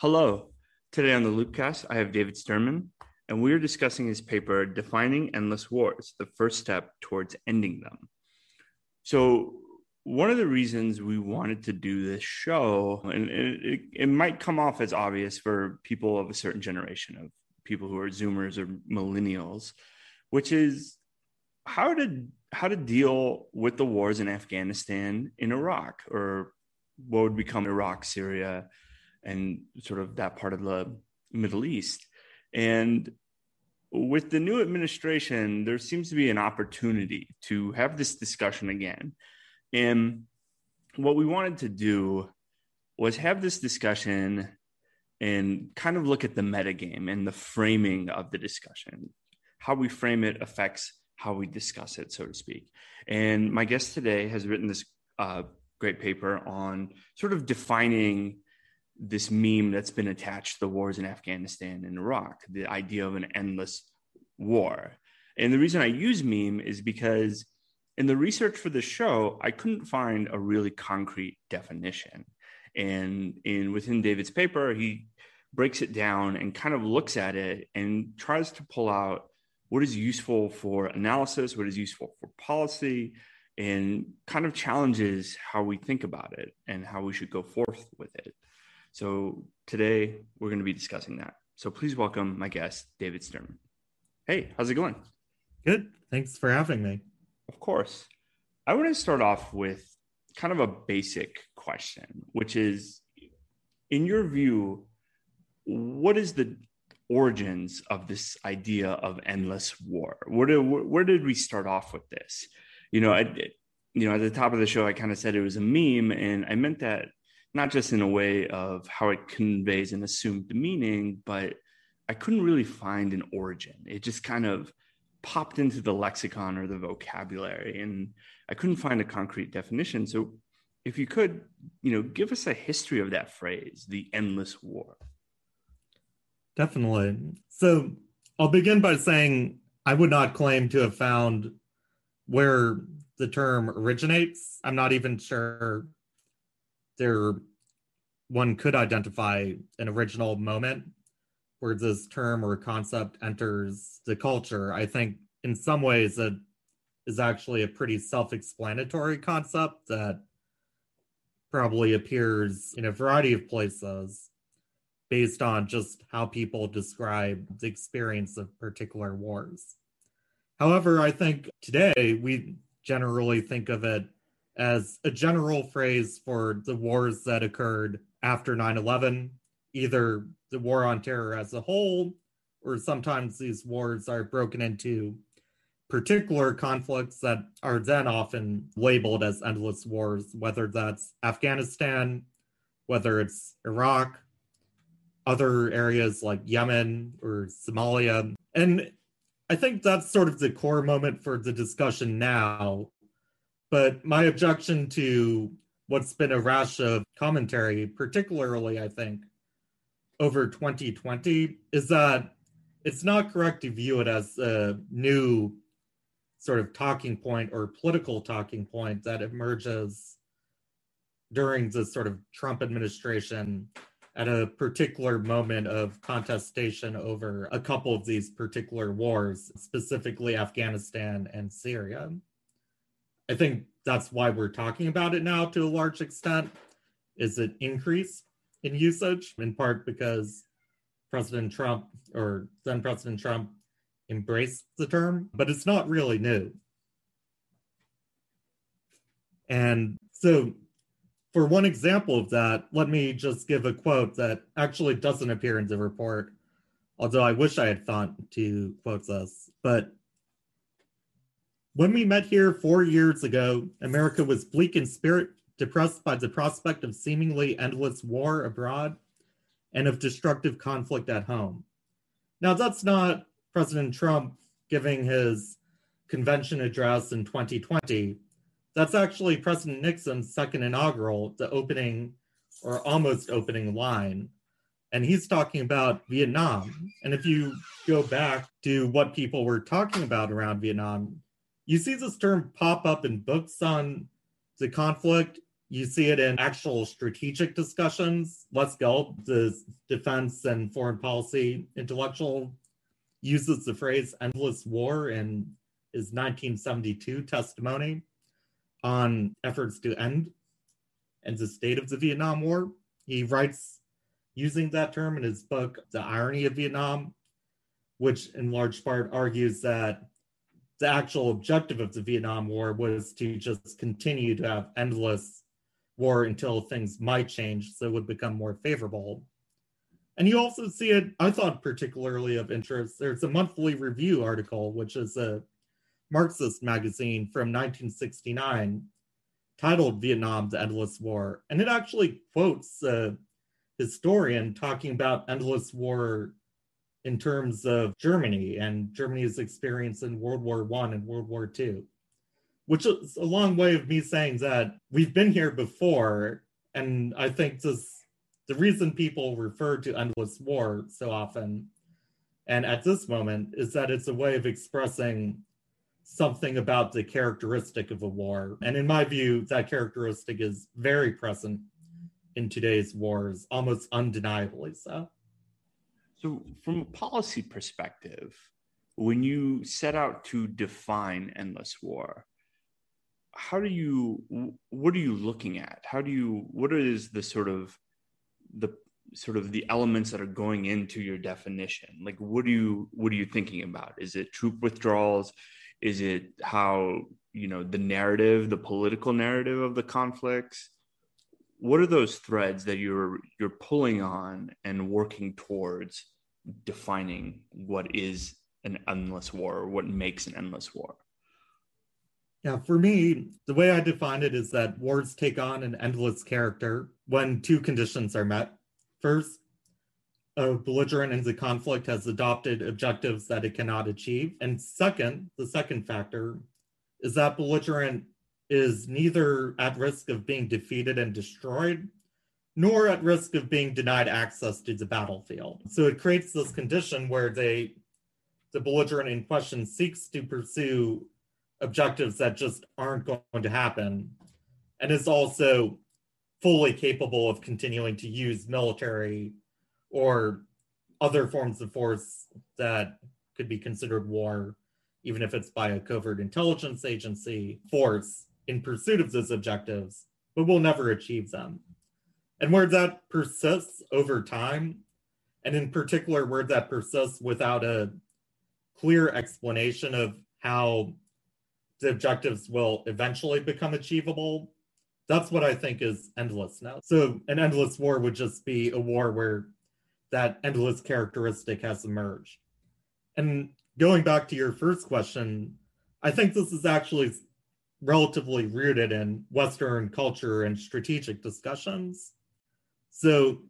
Hello. Today on the Loopcast, I have David Sterman, and we are discussing his paper, Defining Endless Wars The First Step Towards Ending Them. So, one of the reasons we wanted to do this show, and it, it might come off as obvious for people of a certain generation of people who are Zoomers or millennials, which is how to how to deal with the wars in Afghanistan, in Iraq, or what would become Iraq, Syria, and sort of that part of the Middle East. And with the new administration, there seems to be an opportunity to have this discussion again. And what we wanted to do was have this discussion and kind of look at the metagame and the framing of the discussion. How we frame it affects how we discuss it, so to speak. And my guest today has written this uh, great paper on sort of defining this meme that's been attached to the wars in Afghanistan and Iraq, the idea of an endless war. And the reason I use meme is because in the research for the show, I couldn't find a really concrete definition. And in within David's paper, he breaks it down and kind of looks at it and tries to pull out what is useful for analysis, what is useful for policy, and kind of challenges how we think about it and how we should go forth with it. So today we're going to be discussing that. So please welcome my guest, David Sterman. Hey, how's it going? Good. Thanks for having me. Of course. I want to start off with kind of a basic question, which is in your view, what is the origins of this idea of endless war? Where did, where did we start off with this? You know, I, you know, at the top of the show, I kind of said it was a meme, and I meant that not just in a way of how it conveys an assumed meaning, but I couldn't really find an origin. It just kind of popped into the lexicon or the vocabulary, and I couldn't find a concrete definition. So, if you could, you know, give us a history of that phrase, the endless war. Definitely. So, I'll begin by saying I would not claim to have found where the term originates. I'm not even sure there one could identify an original moment where this term or concept enters the culture. I think in some ways it is actually a pretty self-explanatory concept that probably appears in a variety of places based on just how people describe the experience of particular wars. However, I think today we generally think of it as a general phrase for the wars that occurred after 9 11, either the war on terror as a whole, or sometimes these wars are broken into particular conflicts that are then often labeled as endless wars, whether that's Afghanistan, whether it's Iraq, other areas like Yemen or Somalia. And I think that's sort of the core moment for the discussion now but my objection to what's been a rash of commentary, particularly, I think, over 2020, is that it's not correct to view it as a new sort of talking point or political talking point that emerges during the sort of Trump administration at a particular moment of contestation over a couple of these particular wars, specifically Afghanistan and Syria. I think that's why we're talking about it now to a large extent. Is it increase in usage in part because President Trump or then President Trump embraced the term, but it's not really new. And so, for one example of that, let me just give a quote that actually doesn't appear in the report, although I wish I had thought to quote this. But when we met here four years ago, America was bleak in spirit, depressed by the prospect of seemingly endless war abroad and of destructive conflict at home. Now, that's not President Trump giving his convention address in 2020. That's actually President Nixon's second inaugural, the opening or almost opening line. And he's talking about Vietnam. And if you go back to what people were talking about around Vietnam, you see this term pop up in books on the conflict You see it in actual strategic discussions. Les Gelb, the defense and foreign policy intellectual, uses the phrase endless war in his 1972 testimony on efforts to end and the state of the Vietnam War. He writes using that term in his book, The Irony of Vietnam, which in large part argues that the actual objective of the Vietnam War was to just continue to have endless war until things might change so it would become more favorable. And you also see it, I thought particularly of interest. There's a monthly review article, which is a Marxist magazine from 1969 titled Vietnam the Endless War. And it actually quotes a historian talking about endless war in terms of Germany and Germany's experience in World War One and World War Two, which is a long way of me saying that we've been here before. And I think this the reason people refer to endless war so often and at this moment is that it's a way of expressing something about the characteristic of a war. And in my view, that characteristic is very present in today's wars, almost undeniably so. So, from a policy perspective, when you set out to define endless war, how do you what are you looking at? How do you what is the sort of the sort of the elements that are going into your definition? Like what are you what are you thinking about? Is it troop withdrawals? Is it how you know the narrative the political narrative of the conflicts what are those threads that you're you're pulling on and working towards defining what is an endless war or what makes an endless war? Yeah for me the way i define it is that wars take on an endless character when two conditions are met. First a belligerent in the conflict has adopted objectives that it cannot achieve. And second the second factor is that belligerent is neither at risk of being defeated and destroyed, nor at risk of being denied access to the battlefield. So it creates this condition where they, the belligerent in question seeks to pursue objectives that just aren't going to happen, and is also fully capable of continuing to use military or other forms of force that could be considered war, even if it's by a covert intelligence agency force in pursuit of those objectives, but will never achieve them. And where that persists over time, and in particular, where that persists without a clear explanation of how the objectives will eventually become achievable, that's what I think is endless now. So, an endless war would just be a war where that endless characteristic has emerged. And going back to your first question, I think this is actually relatively rooted in Western culture and strategic discussions. So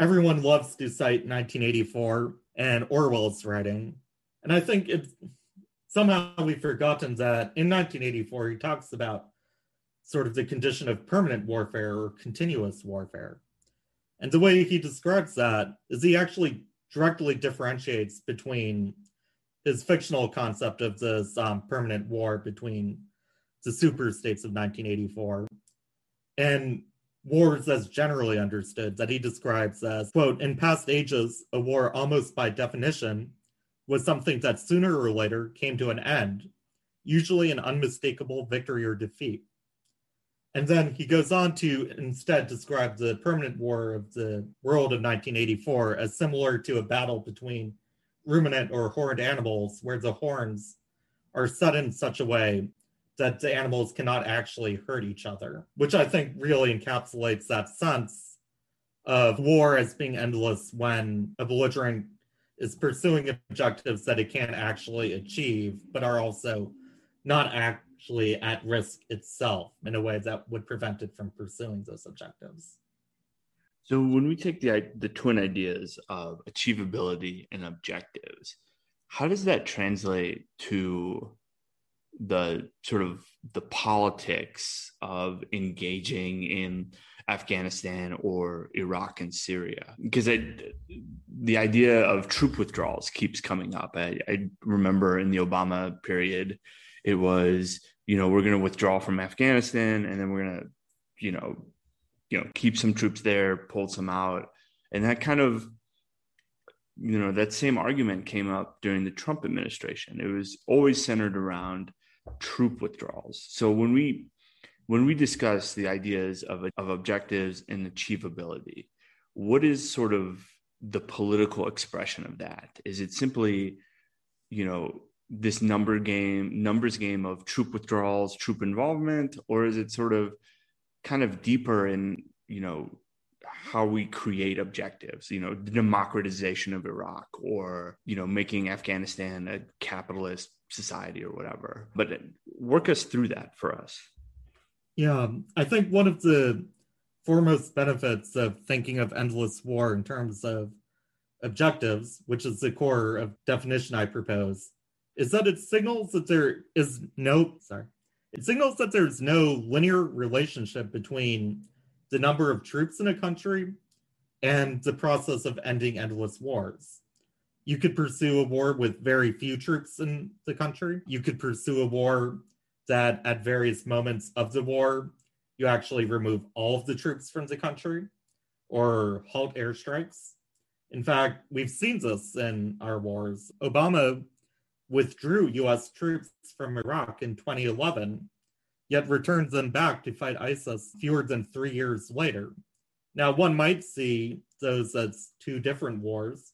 everyone loves to cite 1984 and Orwell's writing. And I think it's somehow we've forgotten that in 1984, he talks about sort of the condition of permanent warfare or continuous warfare. And the way he describes that is he actually directly differentiates between his fictional concept of this um, permanent war between the super states of 1984 and wars as generally understood that he describes as quote in past ages a war almost by definition was something that sooner or later came to an end usually an unmistakable victory or defeat. And then he goes on to instead describe the permanent war of the world of 1984 as similar to a battle between ruminant or horned animals where the horns are set in such a way that the animals cannot actually hurt each other, which I think really encapsulates that sense of war as being endless when a belligerent is pursuing objectives that it can't actually achieve, but are also not actually at risk itself in a way that would prevent it from pursuing those objectives. So when we take the the twin ideas of achievability and objectives, how does that translate to the sort of the politics of engaging in Afghanistan or Iraq and Syria because the idea of troop withdrawals keeps coming up. I, I remember in the Obama period, it was you know we're going to withdraw from Afghanistan and then we're going to you know, you know, keep some troops there, pull some out, and that kind of, you know, that same argument came up during the Trump administration. It was always centered around troop withdrawals. So when we when we discuss the ideas of, of objectives and achievability, what is sort of the political expression of that? Is it simply, you know, this number game, numbers game of troop withdrawals, troop involvement, or is it sort of kind of deeper in, you know, how we create objectives, you know, the democratization of Iraq or, you know, making Afghanistan a capitalist society or whatever. But work us through that for us. Yeah, I think one of the foremost benefits of thinking of endless war in terms of objectives, which is the core of definition I propose, is that it signals that there is no sorry, it signals that there's no linear relationship between the number of troops in a country and the process of ending endless wars. You could pursue a war with very few troops in the country. You could pursue a war that at various moments of the war, you actually remove all of the troops from the country or halt airstrikes. In fact, we've seen this in our wars. Obama withdrew US troops from Iraq in 2011, yet returned them back to fight ISIS fewer than three years later. Now, one might see those as two different wars.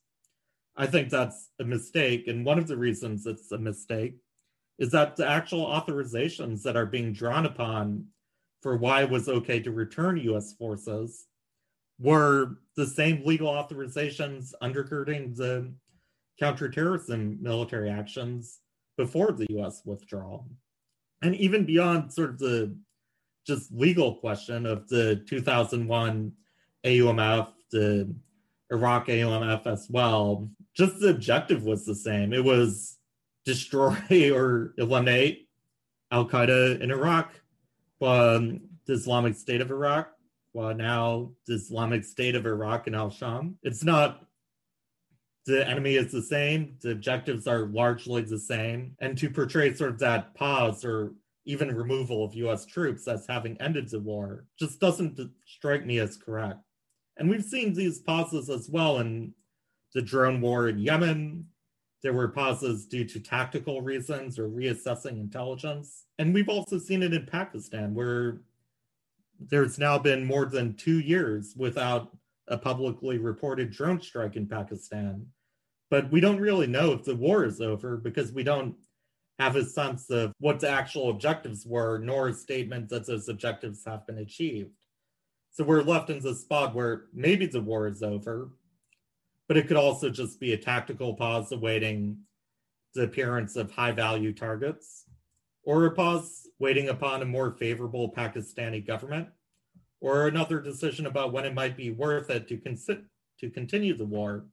I think that's a mistake. And one of the reasons it's a mistake is that the actual authorizations that are being drawn upon for why it was okay to return US forces were the same legal authorizations undergirding the counterterrorism military actions before the US withdrawal. And even beyond sort of the just legal question of the 2001 AUMF, the Iraq AUMF as well, just the objective was the same. It was destroy or eliminate Al Qaeda in Iraq, um, the Islamic State of Iraq, well, now the Islamic State of Iraq and Al Sham. It's not the enemy is the same, the objectives are largely the same, and to portray sort of that pause or even removal of US troops as having ended the war just doesn't strike me as correct. And we've seen these pauses as well in the drone war in Yemen. There were pauses due to tactical reasons or reassessing intelligence. And we've also seen it in Pakistan, where there's now been more than two years without a publicly reported drone strike in Pakistan but we don't really know if the war is over because we don't have a sense of what the actual objectives were, nor a statement that those objectives have been achieved. So we're left in the spot where maybe the war is over, but it could also just be a tactical pause awaiting the appearance of high value targets, or a pause waiting upon a more favorable Pakistani government, or another decision about when it might be worth it to, consi- to continue the war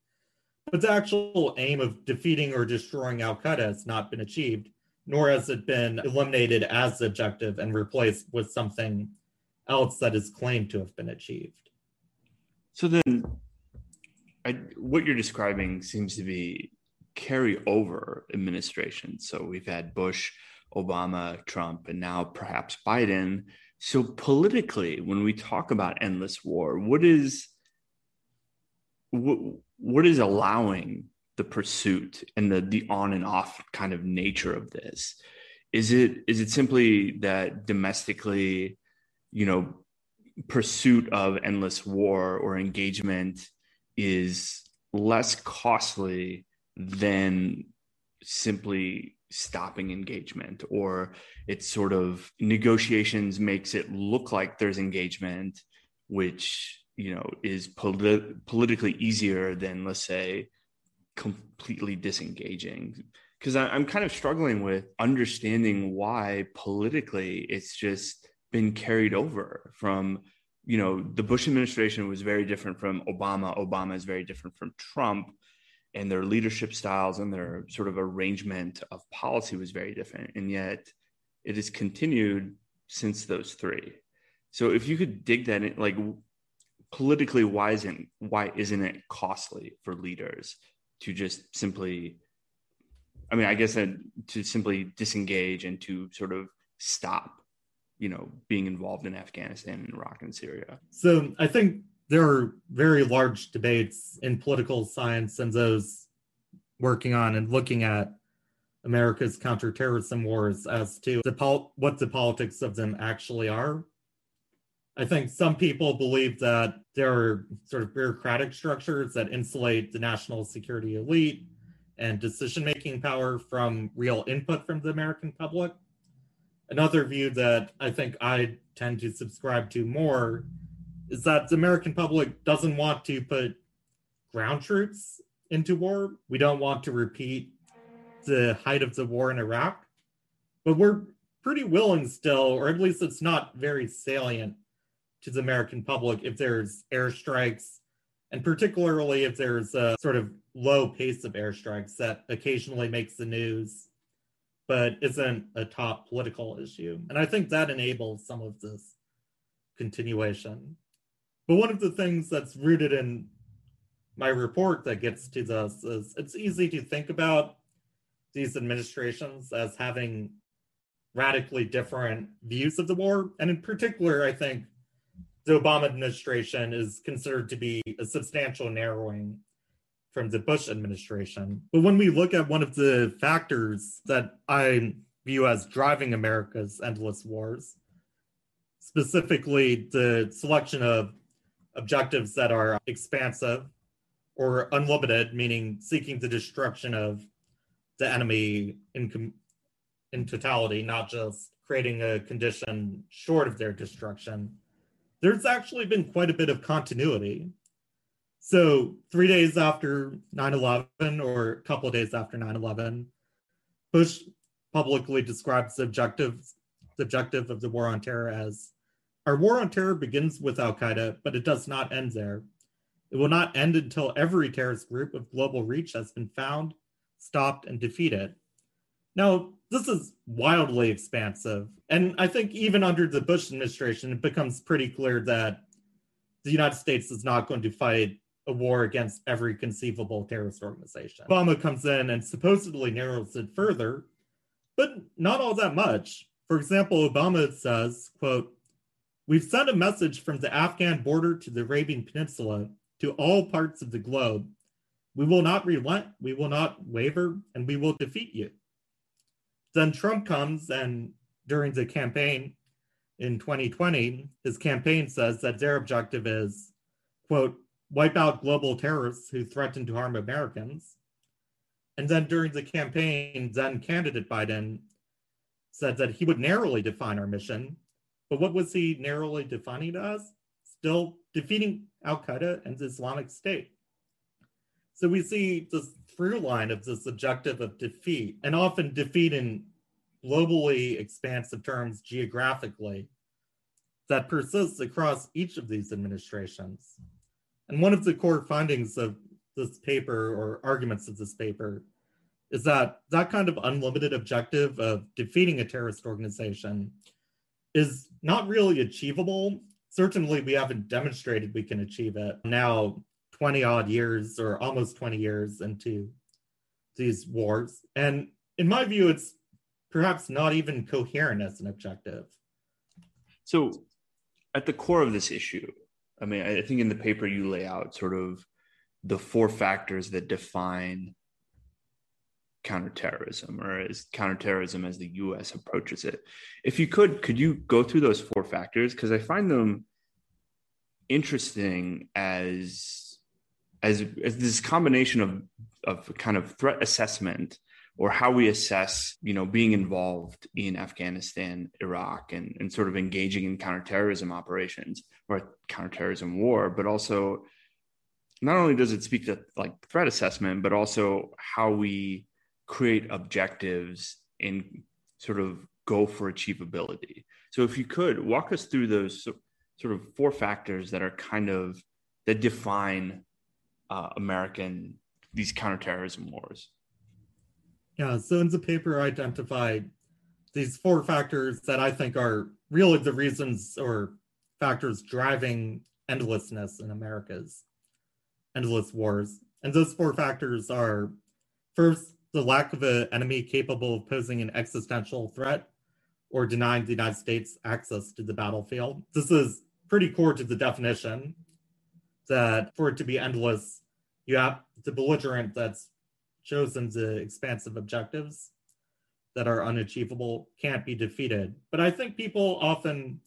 but the actual aim of defeating or destroying Al Qaeda has not been achieved, nor has it been eliminated as the objective and replaced with something else that is claimed to have been achieved. So then, I, what you're describing seems to be carry over administration. So we've had Bush, Obama, Trump, and now perhaps Biden. So politically, when we talk about endless war, what is what, what is allowing the pursuit and the the on and off kind of nature of this is it is it simply that domestically you know pursuit of endless war or engagement is less costly than simply stopping engagement or it's sort of negotiations makes it look like there's engagement which you know is polit- politically easier than let's say completely disengaging. Because i'm kind of struggling with understanding why politically it's just been carried over from you know the bush administration was very different from obama. Obama is very different from trump and their leadership styles and their sort of arrangement of policy was very different. And yet it has continued since those three. So if you could dig that in like politically why isn't why isn't it costly for leaders to just simply i mean i guess that to simply disengage and to sort of stop you know, being involved in Afghanistan and Iraq and Syria? So I think there are very large debates in political science and those working on and looking at America's counterterrorism wars as to the pol- what the politics of them actually are. I think some people believe that there are sort of bureaucratic structures that insulate the national security elite and decision making power from real input from the American public. Another view that I think I tend to subscribe to more is that the American public doesn't want to put ground troops into war. We don't want to repeat the height of the war in Iraq, but we're pretty willing still, or at least it's not very salient to the American public if there's airstrikes, and particularly if there's a sort of low pace of airstrikes that occasionally makes the news, but isn't a top political issue. And I think that enables some of this continuation. But one of the things that's rooted in my report that gets to this is it's easy to think about these administrations as having radically different views of the war. And in particular, I think the Obama administration is considered to be a substantial narrowing from the Bush administration. But when we look at one of the factors that I view as driving America's endless wars, specifically the selection of objectives that are expansive or unlimited, meaning seeking the destruction of the enemy in in totality, not just creating a condition short of their destruction. There's actually been quite a bit of continuity. So, three days after 9 11, or a couple of days after 9 11, Bush publicly describes the objectives, the objective of the war on terror as our war on terror begins with Al Qaeda, but it does not end there. It will not end until every terrorist group of global reach has been found, stopped, and defeated. Now, this is wildly expansive. And I think even under the Bush administration, it becomes pretty clear that the United States is not going to fight a war against every conceivable terrorist organization. Obama comes in and supposedly narrows it further, but not all that much. For example, Obama says, quote, We've sent a message from the Afghan border to the Arabian Peninsula to all parts of the globe. We will not relent, we will not waver, and we will defeat you. Then Trump comes and during the campaign in 2020, his campaign says that their objective is, quote, wipe out global terrorists who threaten to harm Americans. And then during the campaign, then candidate Biden said that he would narrowly define our mission but what was he narrowly defining to us? Still defeating Al Qaeda and the Islamic State. So we see this through line of this objective of defeat, and often defeat in globally expansive terms geographically, that persists across each of these administrations. And one of the core findings of this paper or arguments of this paper is that that kind of unlimited objective of defeating a terrorist organization is not really achievable. Certainly, we haven't demonstrated we can achieve it now, 20 odd years or almost 20 years into these wars. And in my view, it's perhaps not even coherent as an objective. So, at the core of this issue, I mean, I think in the paper you lay out sort of the four factors that define counterterrorism or as counterterrorism as the US approaches it. If you could, could you go through those four factors? Because I find them interesting as, as, as this combination of, of kind of threat assessment or how we assess, you know, being involved in Afghanistan, Iraq, and, and sort of engaging in counterterrorism operations or counterterrorism war, but also not only does it speak to like threat assessment, but also how we create objectives and sort of go for achievability. So if you could walk us through those sort of four factors that are kind of that define uh, American these counterterrorism wars. Yeah, so in the paper, I identified these four factors that I think are really the reasons or factors driving endlessness in America's endless wars. And those four factors are first, the lack of an enemy capable of posing an existential threat or denying the United States access to the battlefield. This is pretty core to the definition that for it to be endless, you have the belligerent that's chosen the expansive objectives that are unachievable can't be defeated. But I think people often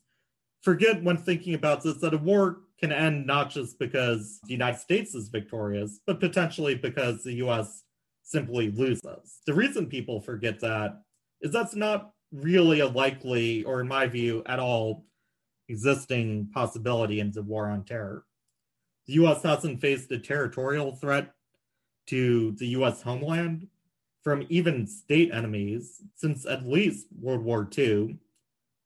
forget when thinking about this that a war can end not just because the United States is victorious, but potentially because the US simply loses. The reason people forget that is that's not really a likely, or in my view, at all existing possibility in the war on terror. The US hasn't faced a territorial threat to the US homeland from even state enemies since at least World War II.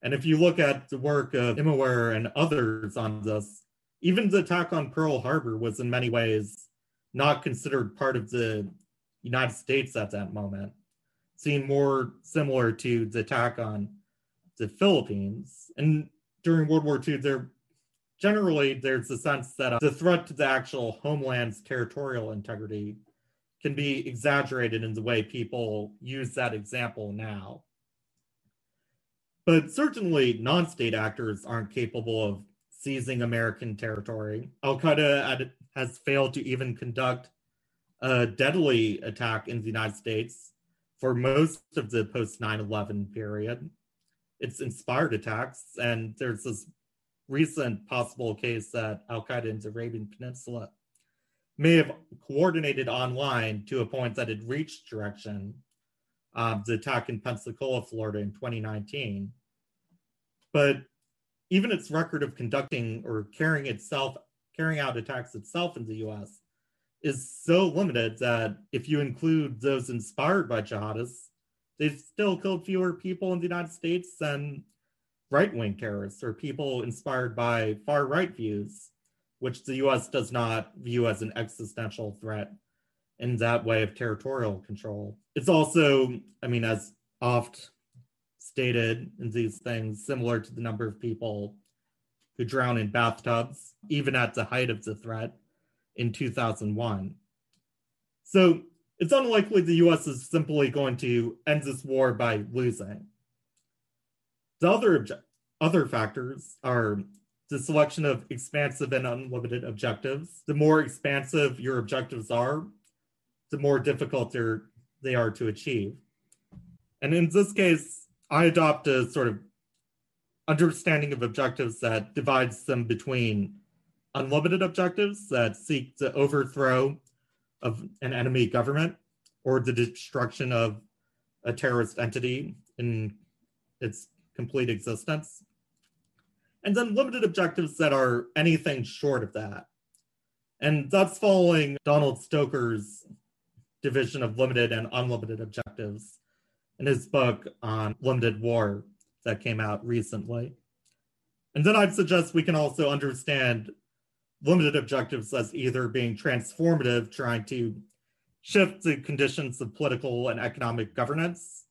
And if you look at the work of Immerwahr and others on this, even the attack on Pearl Harbor was in many ways not considered part of the United States at that moment, seemed more similar to the attack on the Philippines. And during World War II, there generally there's a sense that the threat to the actual homeland's territorial integrity can be exaggerated in the way people use that example now. But certainly, non state actors aren't capable of seizing American territory. Al Qaeda has failed to even conduct a deadly attack in the United States for most of the post 9 11 period. It's inspired attacks, and there's this recent possible case that Al Qaeda in the Arabian Peninsula may have coordinated online to a point that it reached direction of the attack in Pensacola, Florida in 2019. But even its record of conducting or carrying itself, carrying out attacks itself in the US is so limited that if you include those inspired by jihadists, they've still killed fewer people in the United States than right wing terrorists or people inspired by far right views which the US does not view as an existential threat in that way of territorial control. It's also, I mean, as oft stated in these things, similar to the number of people who drown in bathtubs, even at the height of the threat in 2001. So it's unlikely the US is simply going to end this war by losing. The other, obje- other factors are the selection of expansive and unlimited objectives. The more expansive your objectives are, the more difficult they're, to achieve. And in this case, I adopt a sort of understanding of objectives that divides them between unlimited objectives that seek the overthrow of an enemy government or the destruction of a terrorist entity in its complete existence and then limited objectives that are anything short of that. And that's following Donald Stoker's division of limited and unlimited objectives in his book on limited war that came out recently. And then I'd suggest we can also understand limited objectives as either being transformative, trying to shift the conditions of political and economic governance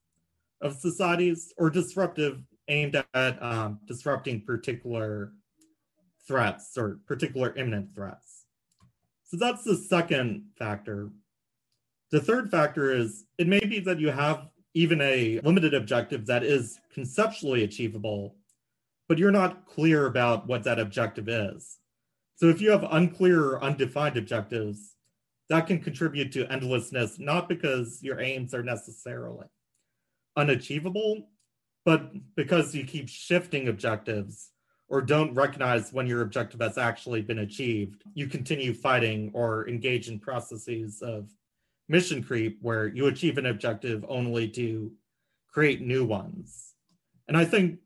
of societies, or disruptive, aimed at um, disrupting particular threats or particular imminent threats. So that's the second factor. The third factor is it may be that you have even a limited objective that is conceptually achievable, but you're not clear about what that objective is. So if you have unclear or undefined objectives, that can contribute to endlessness, not because your aims are necessarily unachievable, but because you keep shifting objectives or don't recognize when your objective has actually been achieved, you continue fighting or engage in processes of mission creep where you achieve an objective only to create new ones. And I think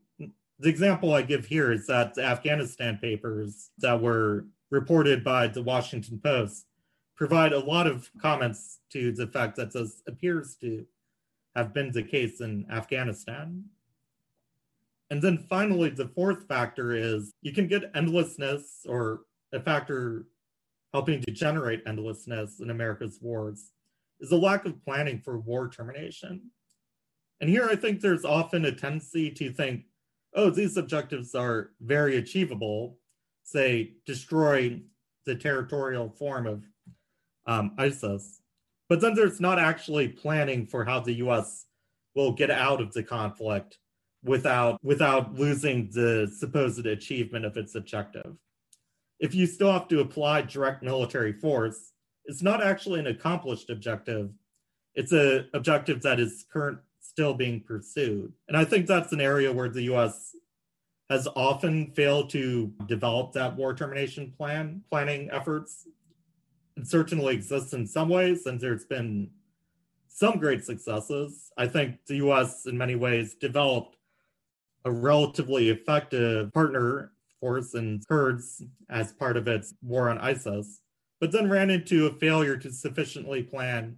the example I give here is that the Afghanistan papers that were reported by the Washington Post provide a lot of comments to the fact that this appears to have been the case in Afghanistan. And then finally, the fourth factor is you can get endlessness or a factor helping to generate endlessness in America's wars is a lack of planning for war termination. And here I think there's often a tendency to think, oh, these objectives are very achievable, say, destroy the territorial form of um, ISIS. But then there's not actually planning for how the US will get out of the conflict without without losing the supposed achievement of its objective. If you still have to apply direct military force, it's not actually an accomplished objective. It's an objective that is current still being pursued. And I think that's an area where the US has often failed to develop that war termination plan planning efforts. It certainly exists in some ways, and there's been some great successes. I think the US, in many ways, developed a relatively effective partner force in Kurds as part of its war on ISIS, but then ran into a failure to sufficiently plan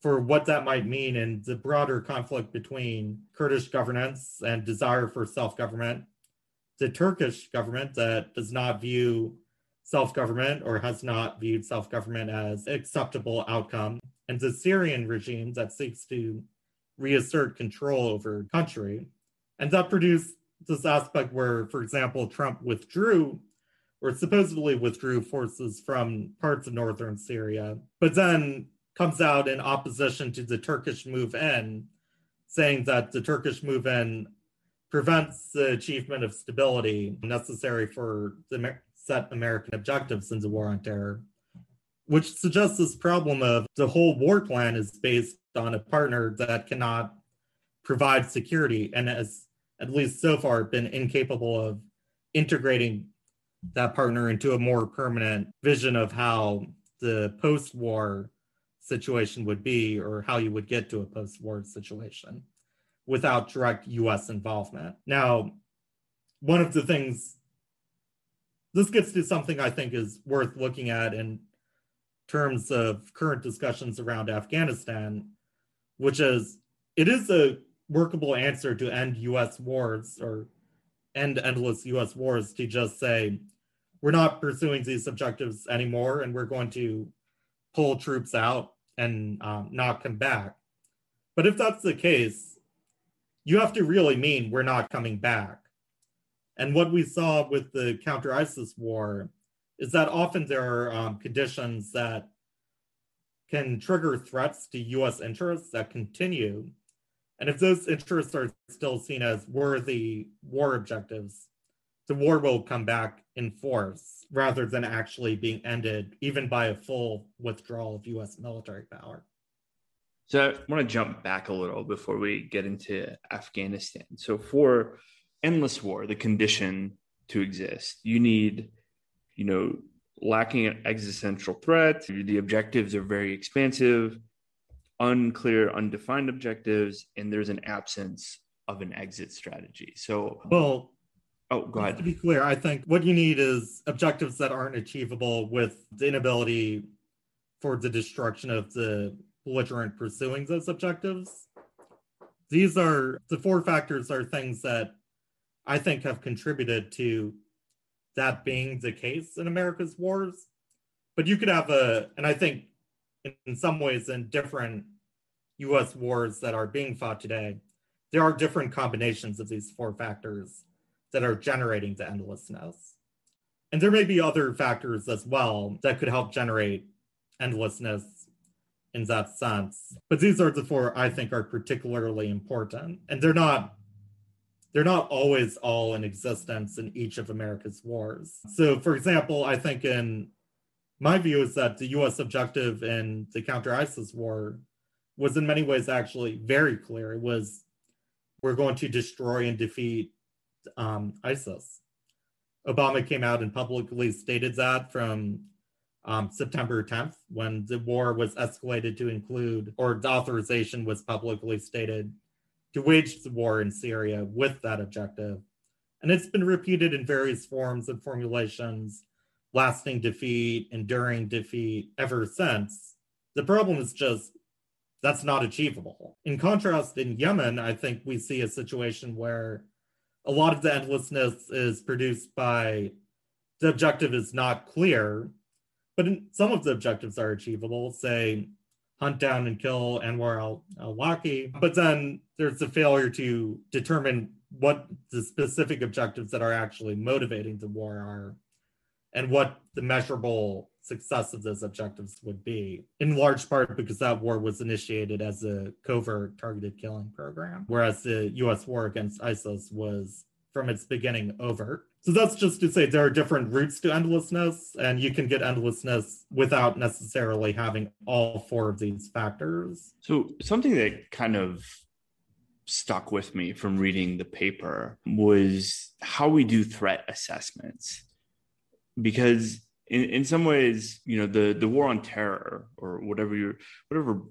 for what that might mean in the broader conflict between Kurdish governance and desire for self government, the Turkish government that does not view self government or has not viewed self government as acceptable outcome, and the Syrian regime that seeks to reassert control over country. And that produced this aspect where, for example, Trump withdrew or supposedly withdrew forces from parts of northern Syria, but then comes out in opposition to the Turkish move in, saying that the Turkish move in prevents the achievement of stability necessary for the set American objectives in the war on terror, which suggests this problem of the whole war plan is based on a partner that cannot provide security and has, at least so far, been incapable of integrating that partner into a more permanent vision of how the post war situation would be or how you would get to a post war situation without direct US involvement. Now, one of the things this gets to something I think is worth looking at in terms of current discussions around Afghanistan, which is it is a workable answer to end US wars or end endless US wars to just say, we're not pursuing these objectives anymore and we're going to pull troops out and um, not come back. But if that's the case, you have to really mean we're not coming back. And what we saw with the counter ISIS war is that often there are um, conditions that can trigger threats to US interests that continue. And if those interests are still seen as worthy war objectives, the war will come back in force rather than actually being ended, even by a full withdrawal of US military power. So I want to jump back a little before we get into Afghanistan. So for endless war, the condition to exist, you need, you know, lacking existential threat. The objectives are very expansive, unclear, undefined objectives, and there's an absence of an exit strategy. So, well, Oh, go ahead. To be clear, I think what you need is objectives that aren't achievable with the inability for the destruction of the belligerent pursuing those objectives. These are the four factors are things that I think have contributed to that being the case in America's wars. But you could have a, and I think in some ways in different US wars that are being fought today, there are different combinations of these four factors that are generating the endlessness. And there may be other factors as well that could help generate endlessness in that sense. But these are the four I think are particularly important. And they're not they're not always all in existence in each of America's wars. So for example, I think in my view is that the US objective in the counter ISIS war was in many ways actually very clear. It was we're going to destroy and defeat um, ISIS. Obama came out and publicly stated that from um, September 10th when the war was escalated to include, or the authorization was publicly stated to wage the war in Syria with that objective. And it's been repeated in various forms and formulations, lasting defeat, enduring defeat, ever since. The problem is just that's not achievable. In contrast, in Yemen, I think we see a situation where a lot of the endlessness is produced by the objective is not clear, but some of the objectives are achievable, say hunt down and kill Anwar al Awlaki. But then there's a failure to determine what the specific objectives that are actually motivating the war are. And what the measurable success of those objectives would be, in large part because that war was initiated as a covert targeted killing program, whereas the US war against ISIS was from its beginning overt. So that's just to say there are different routes to endlessness, and you can get endlessness without necessarily having all four of these factors. So, something that kind of stuck with me from reading the paper was how we do threat assessments. Because in, in some ways, you know, the, the war on terror or whatever you're, whatever,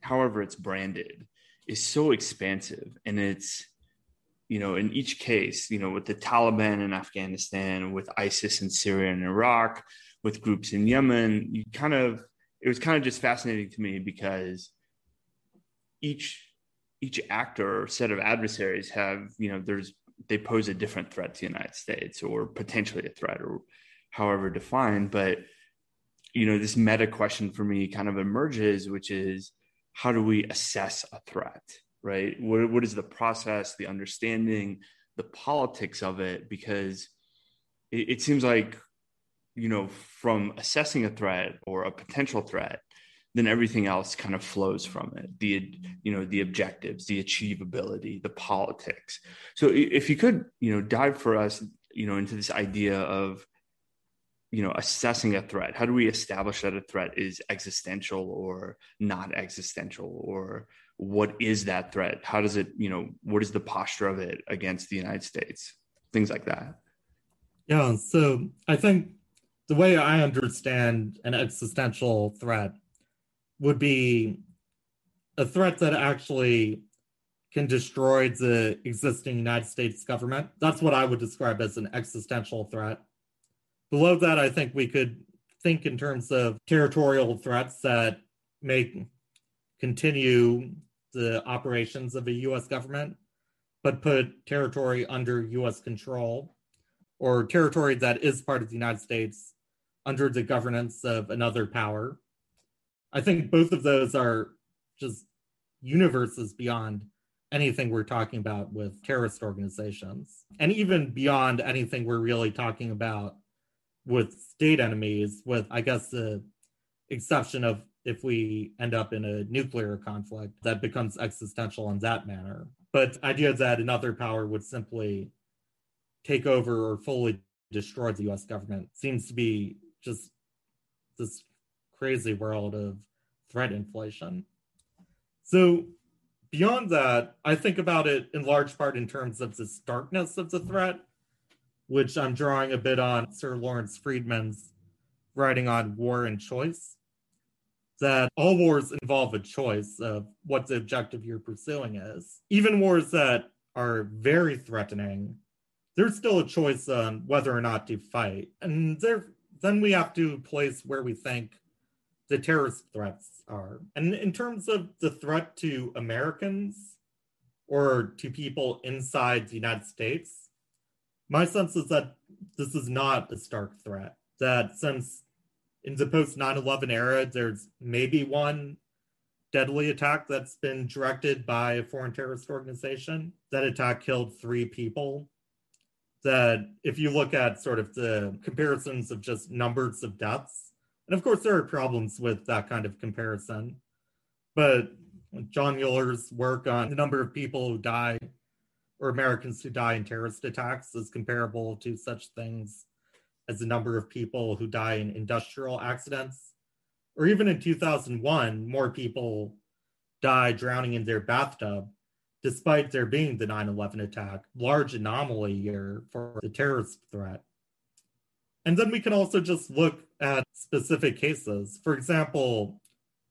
however it's branded is so expansive and it's, you know, in each case, you know, with the Taliban in Afghanistan, with ISIS in Syria and Iraq, with groups in Yemen, you kind of, it was kind of just fascinating to me because each each actor or set of adversaries have, you know, there's they pose a different threat to the United States or potentially a threat or however defined. But you know, this meta question for me kind of emerges, which is how do we assess a threat? right? What, what is the process, the understanding, the politics of it? Because it, it seems like, you know, from assessing a threat or a potential threat, then everything else kind of flows from it. The you know the objectives the achievability the politics. So if you could you know dive for us you know into this idea of you know assessing a threat. How do we establish that a threat is existential or not existential? Or what is that threat? How does it you know what is the posture of it against the united states? Things like that. Yeah so i think the way i understand an existential threat would be a threat that actually can destroy the existing united states government that's what i would describe as an existential threat below that i think we could think in terms of territorial threats that may continue the operations of a US government, but put territory under US control or territory that is part of the United States under the governance of another power. I think both of those are just universes beyond anything we're talking about with terrorist organizations, and even beyond anything we're really talking about with state enemies, with, I guess, the exception of if we end up in a nuclear conflict that becomes existential in that manner. But idea that another power would simply take over or fully destroy the US government seems to be just this crazy world of threat inflation. So beyond that, I think about it in large part in terms of the starkness of the threat, which I'm drawing a bit on Sir Lawrence Freedman's writing on war and choice that all wars involve a choice of what the objective you're pursuing is. Even wars that are very threatening, there's still a choice on whether or not to fight. And there, then we have to place where we think the terrorist threats are. And in terms of the threat to Americans or to people inside the United States, my sense is that this is not a stark threat. That since in the post 9-11 era there's maybe one deadly attack that's been directed by a foreign terrorist organization that attack killed three people that if you look at sort of the comparisons of just numbers of deaths and of course there are problems with that kind of comparison but john mueller's work on the number of people who die or americans who die in terrorist attacks is comparable to such things as the number of people who die in industrial accidents. Or even in 2001, more people died drowning in their bathtub, despite there being the 9 11 attack, large anomaly here for the terrorist threat. And then we can also just look at specific cases. For example,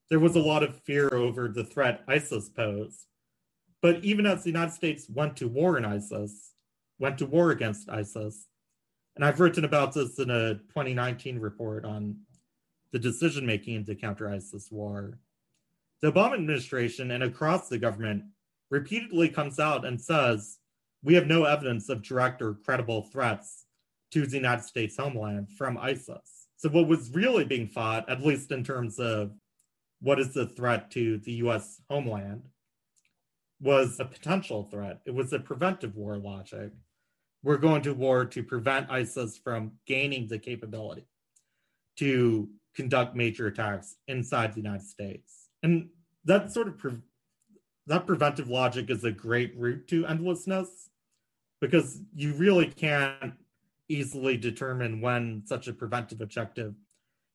there was a lot of fear over the threat ISIS posed. But even as the United States went to war in ISIS, went to war against ISIS, and I've written about this in a 2019 report on the decision making to counter ISIS war. The Obama administration and across the government repeatedly comes out and says, we have no evidence of direct or credible threats to the United States homeland from ISIS. So, what was really being fought, at least in terms of what is the threat to the US homeland, was a potential threat. It was a preventive war logic we're going to war to prevent ISIS from gaining the capability to conduct major attacks inside the United States. And that sort of pre- that preventive logic is a great route to endlessness because you really can't easily determine when such a preventive objective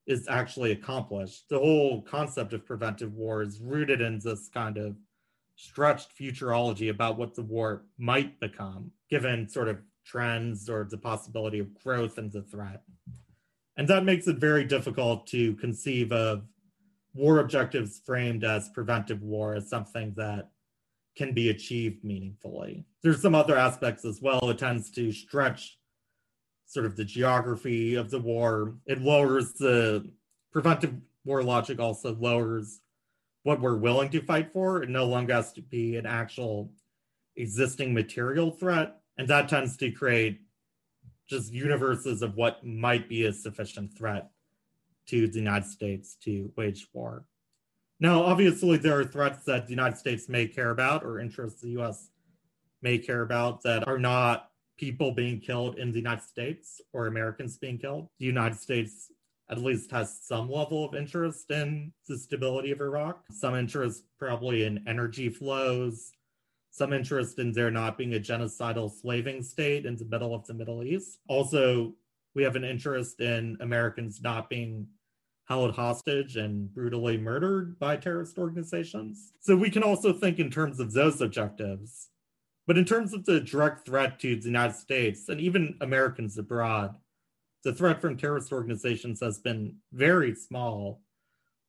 is actually accomplished. The whole concept of preventive war is rooted in this kind of stretched futurology about what the war might become, given sort of trends or the possibility of growth and the threat. And that makes it very difficult to conceive of war objectives framed as preventive war as something that can be achieved meaningfully. There's some other aspects as well. It tends to stretch sort of the geography of the war. It lowers the preventive war logic, also lowers what we're willing to fight for. It no longer has to be an actual existing material threat. And that tends to create just universes of what might be a sufficient threat to the United States to wage war. Now, obviously, there are threats that the United States may care about or interests the US may care about that are not people being killed in the United States or Americans being killed. The United States at least has some level of interest in the stability of Iraq, some interest probably in energy flows, some interest in there not being a genocidal slaving state in the middle of the Middle East. Also, we have an interest in Americans not being held hostage and brutally murdered by terrorist organizations. So we can also think in terms of those objectives. But in terms of the direct threat to the United States and even Americans abroad, the threat from terrorist organizations has been very small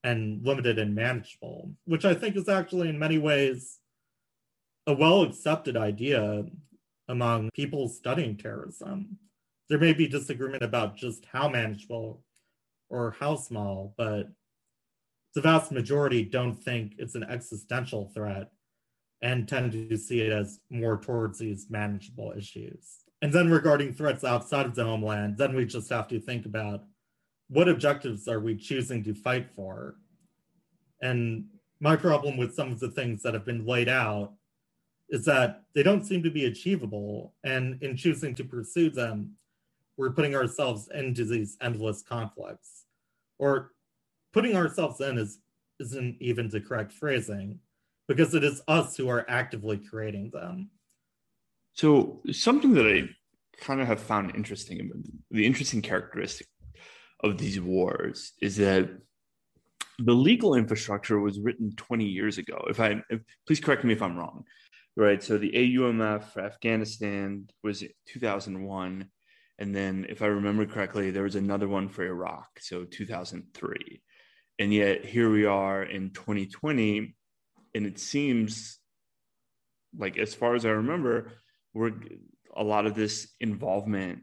and limited and manageable, which I think is actually in many ways a well accepted idea among people studying terrorism. There may be disagreement about just how manageable or how small, but the vast majority don't think it's an existential threat and tend to see it as more towards these manageable issues. And then regarding threats outside of the homeland, then we just have to think about what objectives are we choosing to fight for? And my problem with some of the things that have been laid out is that they don't seem to be achievable. And in choosing to pursue them, we're putting ourselves into these endless conflicts. Or putting ourselves in is, isn't even the correct phrasing, because it is us who are actively creating them. So something that I kind of have found interesting, the interesting characteristic of these wars is that the legal infrastructure was written 20 years ago. If I if, please correct me if I'm wrong, right? So the AUMF for Afghanistan was 2001, and then if I remember correctly, there was another one for Iraq, so 2003, and yet here we are in 2020, and it seems like as far as I remember, we're a lot of this involvement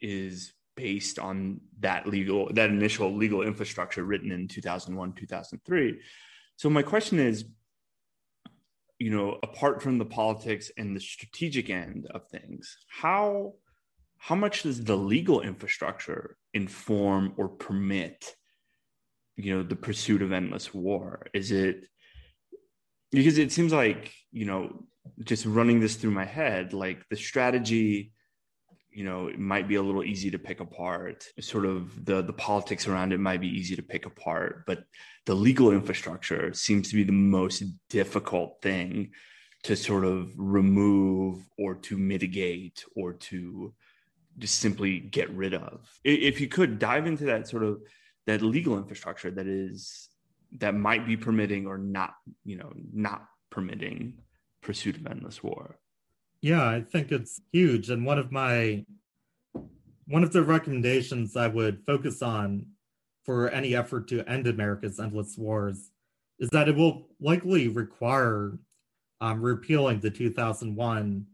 is based on that legal that initial legal infrastructure written in 2001 2003 so my question is you know apart from the politics and the strategic end of things how how much does the legal infrastructure inform or permit you know the pursuit of endless war? Is it because it seems like you know just running this through my head, like the strategy, you know, it might be a little easy to pick apart. Sort of the the politics around it might be easy to pick apart, but the legal infrastructure seems to be the most difficult thing to sort of remove or to mitigate or to just simply get rid of. If you could dive into that sort of that legal infrastructure that is that might be permitting or not, you know, not permitting pursuit of endless war. Yeah, I think it's huge. And one of my one of the recommendations I would focus on for any effort to end America's endless wars is that it will likely require um, repealing the 2001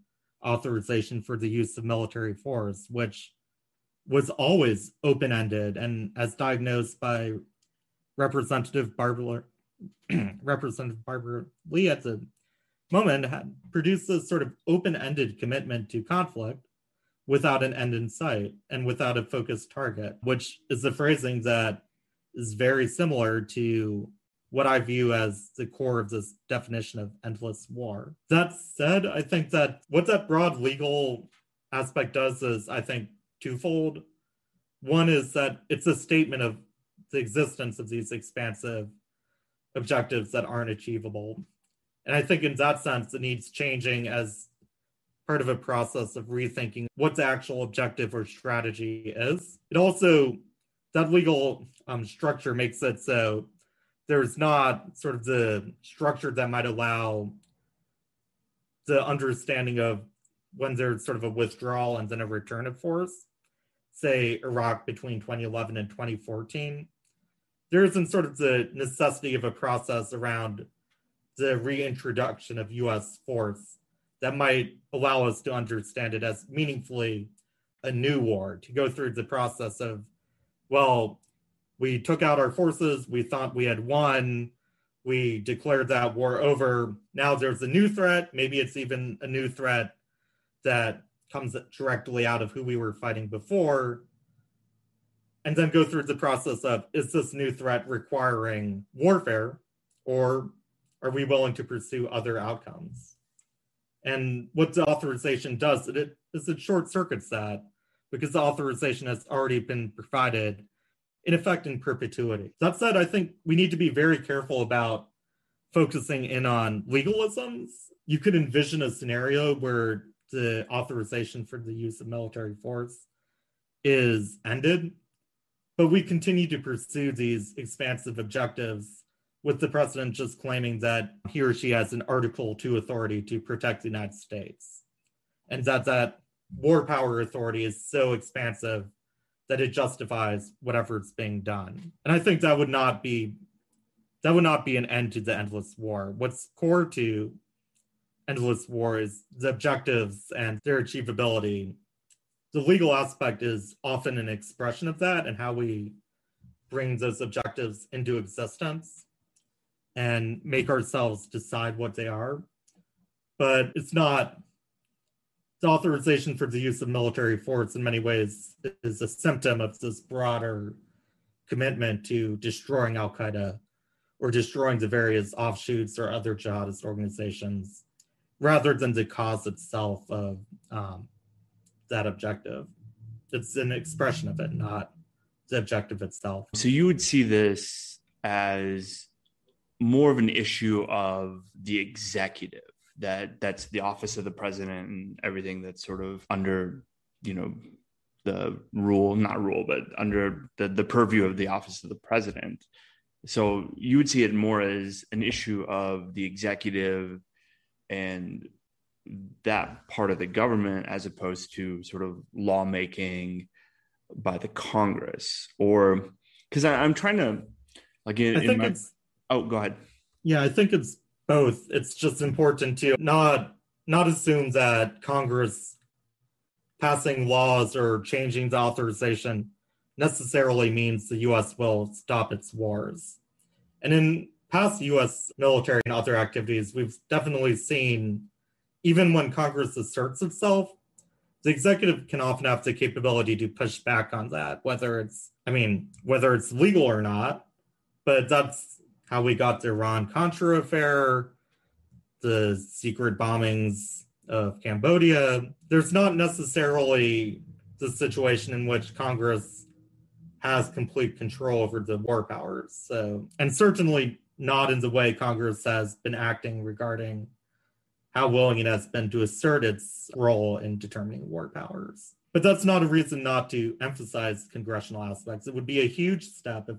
authorization for the use of military force, which was always open ended and as diagnosed by Representative Barbara Representative Barbara Lee at the moment had produced this sort of open-ended commitment to conflict without an end in sight and without a focused target, which is the phrasing that is very similar to what I view as the core of this definition of endless war. That said, I think that what that broad legal aspect does is, I think, twofold. One is that it's a statement of the existence of these expansive objectives that aren't achievable. And I think in that sense, it needs changing as part of a process of rethinking what the actual objective or strategy is. It also, that legal um, structure makes it so there's not sort of the structure that might allow the understanding of when there's sort of a withdrawal and then a return of force, say Iraq between 2011 and 2014, there isn't sort of the necessity of a process around the reintroduction of US force that might allow us to understand it as meaningfully a new war, to go through the process of, well, we took out our forces, we thought we had won, we declared that war over. Now there's a new threat. Maybe it's even a new threat that comes directly out of who we were fighting before. And then go through the process of is this new threat requiring warfare or are we willing to pursue other outcomes? And what the authorization does it is it short circuits that because the authorization has already been provided in effect in perpetuity. That said, I think we need to be very careful about focusing in on legalisms. You could envision a scenario where the authorization for the use of military force is ended, but we continue to pursue these expansive objectives with the president just claiming that he or she has an Article 2 authority to protect the United States, and that that war power authority is so expansive that it justifies whatever's being done. And I think that would not be that would not be an end to the endless war. What's core to endless war is the objectives and their achievability. The legal aspect is often an expression of that and how we bring those objectives into existence and make ourselves decide what they are. But it's not the authorization for the use of military force in many ways is a symptom of this broader commitment to destroying Al Qaeda or destroying the various offshoots or other jihadist organizations rather than the cause itself of um, that objective. It's an expression of it, not the objective itself. So you would see this as more of an issue of the executive that that's the office of the president and everything that's sort of under you know the rule not rule but under the, the purview of the office of the president so you would see it more as an issue of the executive and that part of the government as opposed to sort of lawmaking by the congress or because i'm trying to like in, I think in my, it's, oh go ahead yeah i think it's both. It's just important to not not assume that Congress passing laws or changing the authorization necessarily means the US will stop its wars. And in past US military and other activities, we've definitely seen, even when Congress asserts itself, the executive can often have the capability to push back on that, whether it's, I mean, whether it's legal or not. But that's how we got the Iran Contra affair, the secret bombings of Cambodia. There's not necessarily the situation in which Congress has complete control over the war powers. So, and certainly not in the way Congress has been acting regarding how willing it has been to assert its role in determining war powers. But that's not a reason not to emphasize congressional aspects. It would be a huge step if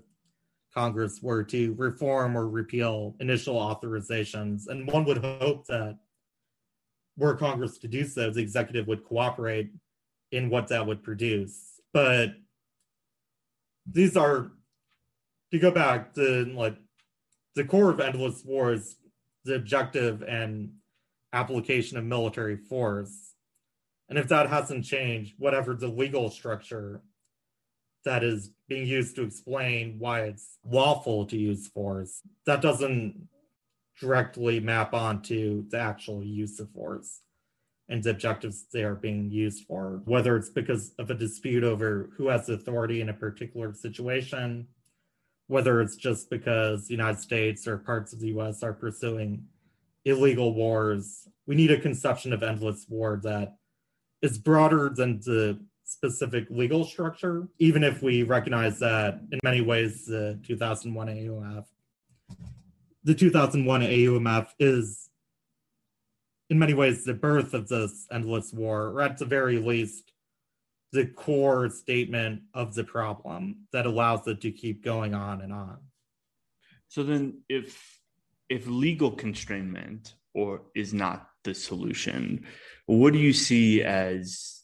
Congress were to reform or repeal initial authorizations. And one would hope that were Congress to do so, the executive would cooperate in what that would produce. But these are to go back to like the core of endless wars, the objective and application of military force. And if that hasn't changed, whatever the legal structure that is being used to explain why it's lawful to use force. That doesn't directly map onto the actual use of force and the objectives they are being used for, whether it's because of a dispute over who has authority in a particular situation, whether it's just because the United States or parts of the US are pursuing illegal wars. We need a conception of endless war that is broader than the specific legal structure, even if we recognize that in many ways the 2001 AUMF, the 2001 AUMF is in many ways the birth of this endless war, or at the very least, the core statement of the problem that allows it to keep going on and on. So then if if legal constrainment or is not the solution, what do you see as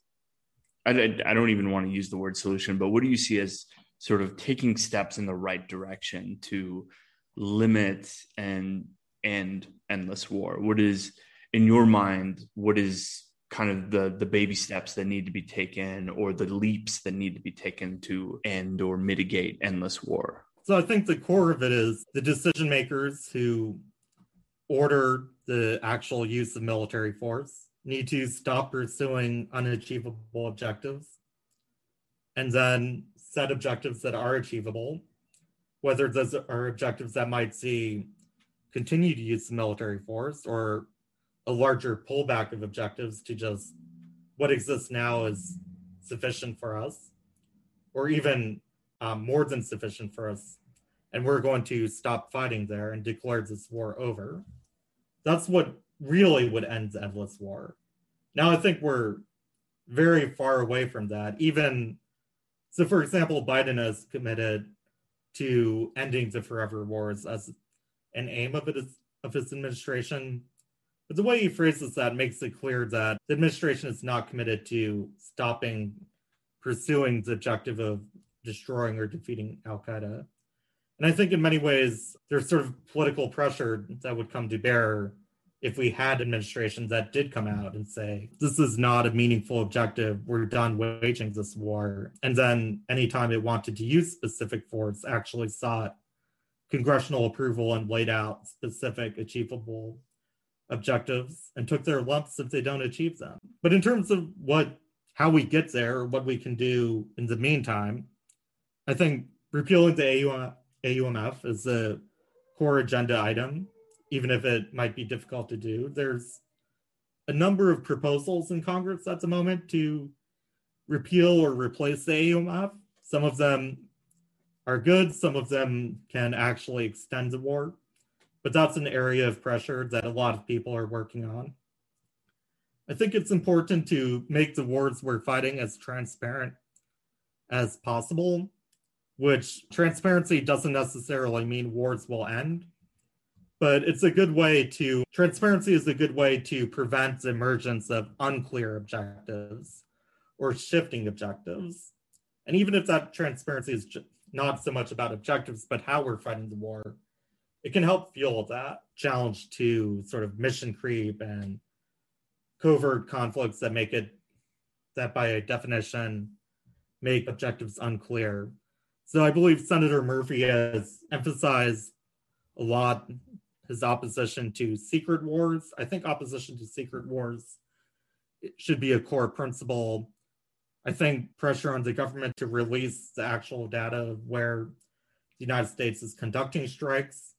I, I don't even want to use the word solution, but what do you see as sort of taking steps in the right direction to limit and end endless war? What is in your mind? What is kind of the the baby steps that need to be taken or the leaps that need to be taken to end or mitigate endless war? So I think the core of it is the decision makers who order the actual use of military force need to stop pursuing unachievable objectives and then set objectives that are achievable, whether those are objectives that might see continued use of military force or a larger pullback of objectives to just what exists now is sufficient for us, or even um, more than sufficient for us. And we're going to stop fighting there and declare this war over. That's what really would end the endless war. Now I think we're very far away from that. Even so, for example, Biden has committed to ending the forever wars as an aim of it of his administration. But the way he phrases that makes it clear that the administration is not committed to stopping pursuing the objective of destroying or defeating Al Qaeda. And I think in many ways, there's sort of political pressure that would come to bear if we had administrations that did come out and say, this is not a meaningful objective, we're done waging this war. And then anytime it wanted to use specific force, actually sought congressional approval and laid out specific achievable objectives and took their lumps if they don't achieve them. But in terms of what how we get there what we can do in the meantime, I think repealing the AUMF is a core agenda item even if it might be difficult to do. There's a number of proposals in Congress at the moment to repeal or replace the AUMF. Some of them are good, some of them can actually extend the war, but that's an area of pressure that a lot of people are working on. I think it's important to make the wars we're fighting as transparent as possible, which transparency doesn't necessarily mean wars will end but it's a good way to transparency is a good way to prevent the emergence of unclear objectives or shifting objectives. And even if that transparency is not so much about objectives but how we're fighting the war it can help fuel that challenge to sort of mission creep and covert conflicts that make it that by definition make objectives unclear so i believe senator murphy has emphasized a lot his opposition to secret wars. I think opposition to secret wars should be a core principle. I think pressure on the government to release the actual data where the United States is conducting strikes,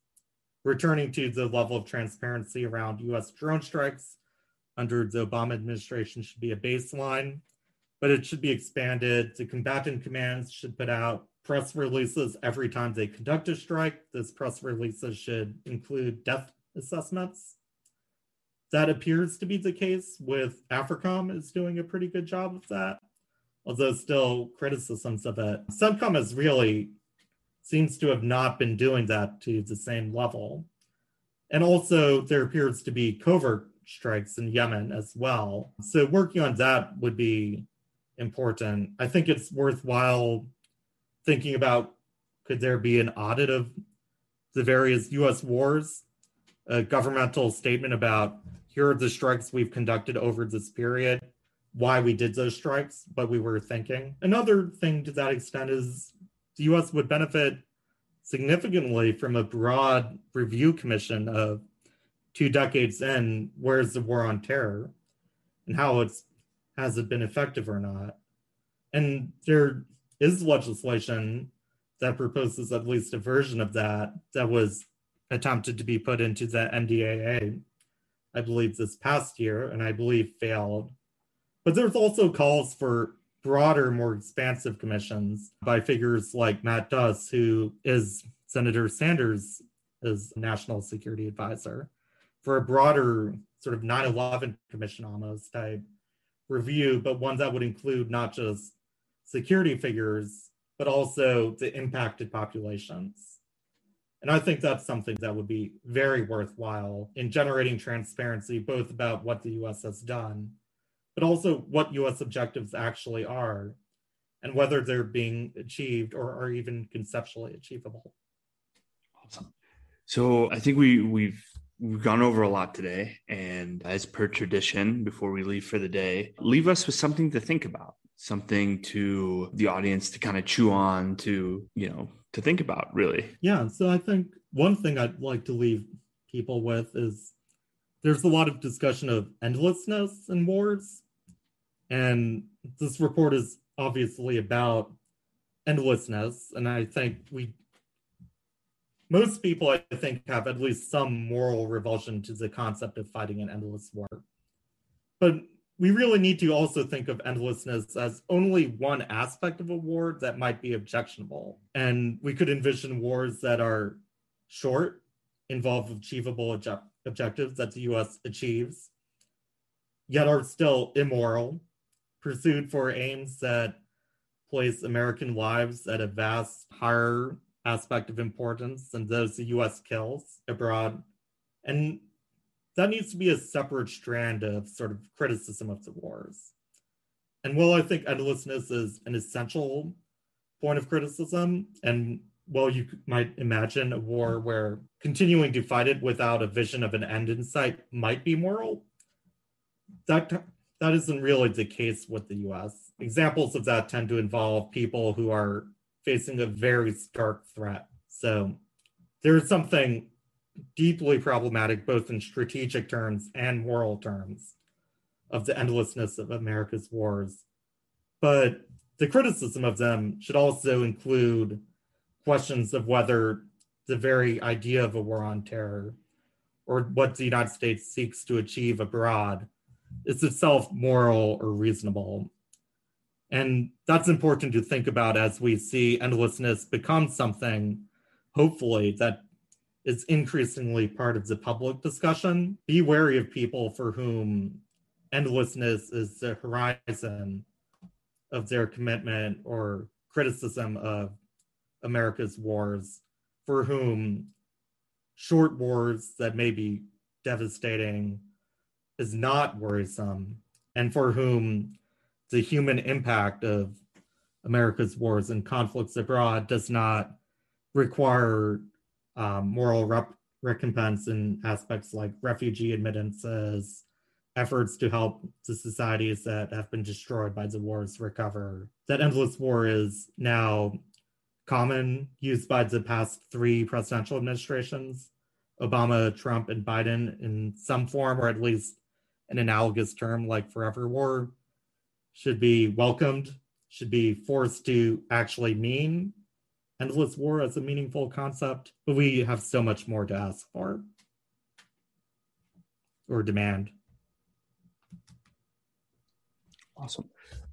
returning to the level of transparency around US drone strikes under the Obama administration should be a baseline, but it should be expanded. The combatant commands should put out press releases every time they conduct a strike. Those press releases should include death assessments. That appears to be the case with AFRICOM is doing a pretty good job of that, although still criticisms of it. CENTCOM is really seems to have not been doing that to the same level. And also there appears to be covert strikes in Yemen as well. So working on that would be important. I think it's worthwhile thinking about could there be an audit of the various US wars, a governmental statement about here are the strikes we've conducted over this period, why we did those strikes, what we were thinking. Another thing to that extent is the US would benefit significantly from a broad review commission of two decades in where's the war on terror and how it's has it been effective or not and there is legislation that proposes at least a version of that that was attempted to be put into the NDAA, I believe, this past year, and I believe failed. But there's also calls for broader, more expansive commissions by figures like Matt Duss, who is Senator Sanders' is national security advisor, for a broader sort of 9 11 commission almost type review, but one that would include not just security figures, but also the impacted populations. And I think that's something that would be very worthwhile in generating transparency, both about what the US has done, but also what US objectives actually are and whether they're being achieved or are even conceptually achievable. Awesome. So I think we we've we've gone over a lot today, and as per tradition, before we leave for the day, leave us with something to think about, something to the audience to kind of chew on, to you know to think about, really. Yeah. So I think one thing I'd like to leave people with is there's a lot of discussion of endlessness in wars. And this report is obviously about endlessness. And I think we, most people, I think, have at least some moral revulsion to the concept of fighting an endless war. But we really need to also think of endlessness as only one aspect of a war that might be objectionable. And we could envision wars that are short, involve achievable obje- objectives that the US achieves, yet are still immoral, pursued for aims that place American lives at a vast higher aspect of importance than those the US kills abroad, and that needs to be a separate strand of sort of criticism of the wars. And while I think endlessness is an essential point of criticism, and while you might imagine a war where continuing to fight it without a vision of an end in sight might be moral, that that isn't really the case with the US. Examples of that tend to involve people who are facing a very stark threat. So there is something deeply problematic, both in strategic terms and moral terms, of the endlessness of America's wars. But the criticism of them should also include questions of whether the very idea of a war on terror or what the United States seeks to achieve abroad is itself moral or reasonable. And that's important to think about as we see endlessness become something, hopefully, that is increasingly part of the public discussion. Be wary of people for whom endlessness is the horizon of their commitment or criticism of America's wars, for whom short wars that may be devastating is not worrisome, and for whom the human impact of America's wars and conflicts abroad does not require um, moral rep- recompense in aspects like refugee admittances, efforts to help the societies that have been destroyed by the wars recover. That endless war is now common, used by the past three presidential administrations Obama, Trump, and Biden in some form, or at least an analogous term like forever war, should be welcomed, should be forced to actually mean endless war as a meaningful concept, but we have so much more to ask for or demand. Awesome.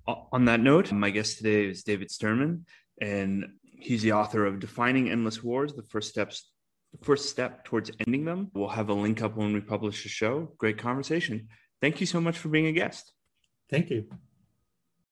On that note, my guest today is David Sterman, and he's the author of Defining Endless Wars: The First Steps, the First Step Towards Ending Them. We'll have a link up when we publish the show. Great conversation. Thank you so much for being a guest. Thank you.